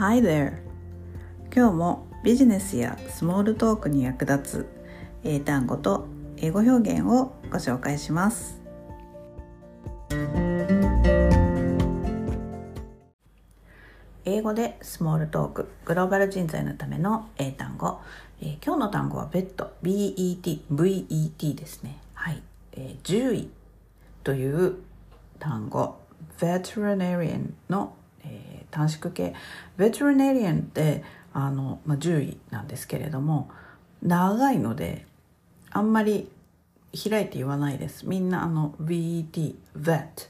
Hi there! 今日もビジネスやスモールトークに役立つ英単語と英語表現をご紹介します。英語でスモールトークグローバル人材のための英単語、えー、今日の単語はベッド BET VET ですね。はい、えー、獣医という単語。Veterinarian の、えー、短縮形。veterinarian ってあの、まあ、獣医なんですけれども長いのであんまり開いて言わないです。みんなあの VET vet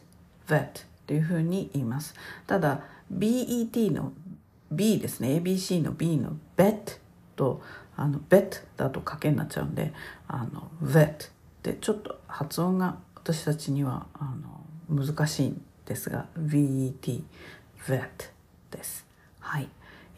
vet っていうふうに言います。ただ BET の B ですね。ABC の B の bet とあの bet だと賭けになっちゃうんであの vet でちょっと発音が私たちにはあの難しいんですが VET vet です。はい、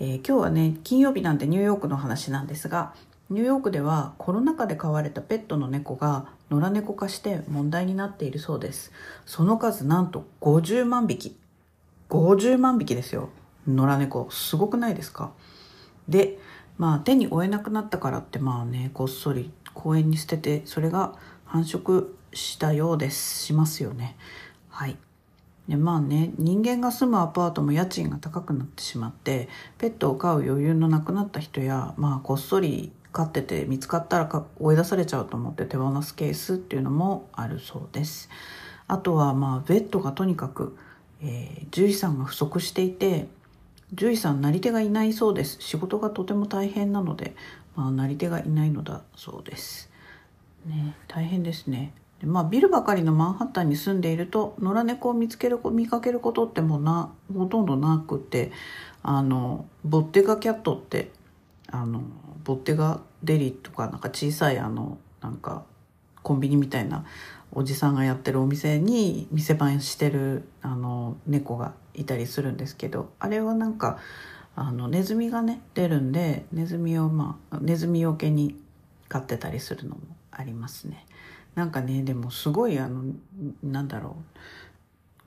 えー、今日はね金曜日なんでニューヨークの話なんですがニューヨークではコロナ禍で飼われたペットの猫が野良猫化して問題になっているそうです。その数なんと50万匹。50万匹ですよ。野良猫。すごくないですか？でまあ手に負えなくなったからってまあねこっそり公園に捨ててそれが繁殖したようです。しますよね。はい。でまあね人間が住むアパートも家賃が高くなってしまってペットを飼う余裕のなくなった人やまあこっそり飼ってて見つかったら追い出されちゃうと思って手放すケースっていうのもあるそうです。あとはまあベッドがとにかくえー、獣医さんが不足していて獣医さんなり手がいないそうです。仕事がとても大変なので、まあ、なり手がいないのだそうです。ね大変ですね。まあビルばかりのマンハッタンに住んでいると野良猫を見つける見かけることってもうなほとんどなくてあのボッテガキャットってあのボッテガデリとかなんか小さいあのなんかコンビニみたいなおじさんがやってるお店に店番してるあの猫がいたりするんですけどあれはなんかあのネズミがね出るんでネズミをまあネズミよけに飼ってたりするのもありますね。なんかねでもすごいあのなんだろう。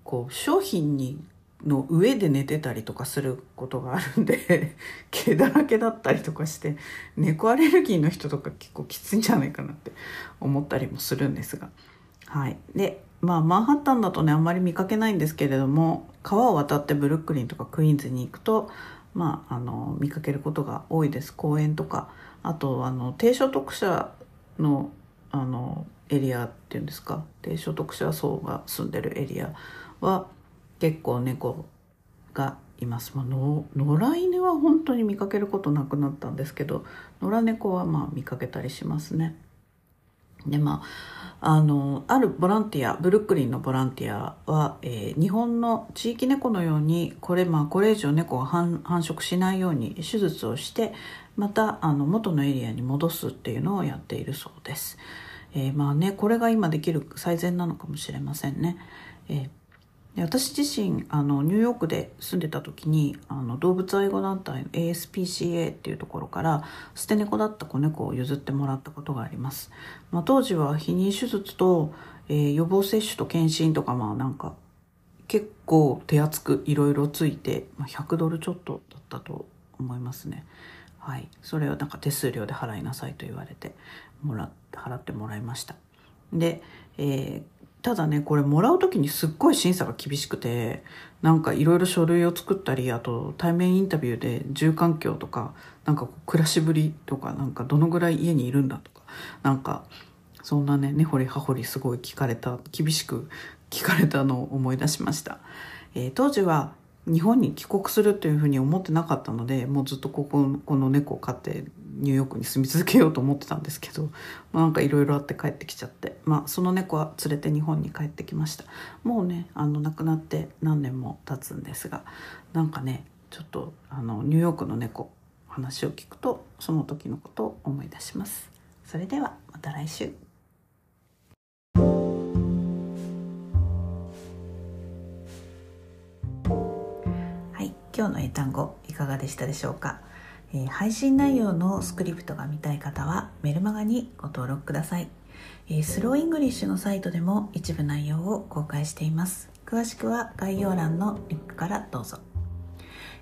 こう商品にの上で寝てたりとかすることがあるんで 毛だらけだったりとかして猫アレルギーの人とか結構きついんじゃないかなって思ったりもするんですが。はい、でまあマンハッタンだとねあんまり見かけないんですけれども川を渡ってブルックリンとかクイーンズに行くとまああの見かけることが多いです。公園とか。あとあの低所得者のあのエリアっていうんですか？低所得者層が住んでるエリアは結構猫がいます。まあ、の野良犬は本当に見かけることなくなったんですけど野良猫はまあ見かけたりしますね。でまああのあるボランティアブルックリンのボランティアは、えー、日本の地域猫のようにこれ,、まあ、これ以上猫が繁殖しないように手術をしてまたあの元のエリアに戻すっていうのをやっているそうです。えー、まあねこれが今できる最善なのかもしれませんね。えー私自身あのニューヨークで住んでた時にあの動物愛護団体の ASPCA っていうところから捨て猫だった子猫を譲ってもらったことがあります、まあ、当時は避妊手術と、えー、予防接種と検診とかまあなんか結構手厚くいろいろついて、まあ、100ドルちょっとだったと思いますね。はい。それをなんか手数料で払いなさいと言われて。もら払ってもらいました。で、えー、ただねこれもらう時にすっごい審査が厳しくてなんかいろいろ書類を作ったりあと対面インタビューで住環境とかなんか暮らしぶりとかなんかどのぐらい家にいるんだとかなんかそんなね根掘り葉掘りすごい聞かれた厳しく聞かれたのを思い出しました、えー、当時は日本に帰国するというふうに思ってなかったのでもうずっとこここの猫を飼ってニューヨークに住み続けようと思ってたんですけど、まあ、なんかいろいろあって帰ってきちゃって、まあ、その猫は連れて日本に帰ってきました。もうねあの亡くなって何年も経つんですがなんかねちょっとあのニューヨークの猫話を聞くとその時のことを思い出します。それではまた来週。はい今日の英単語いかがでしたでしょうか？え、配信内容のスクリプトが見たい方はメルマガにご登録ください、え、スローイングリッシュのサイトでも一部内容を公開しています。詳しくは概要欄のリンクからどうぞ、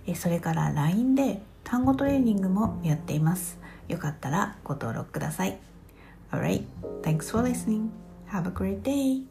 えそれから LINE で単語トレーニングもやっています。よかったらご登録ください。Alright, thanks for listening. Have a great day.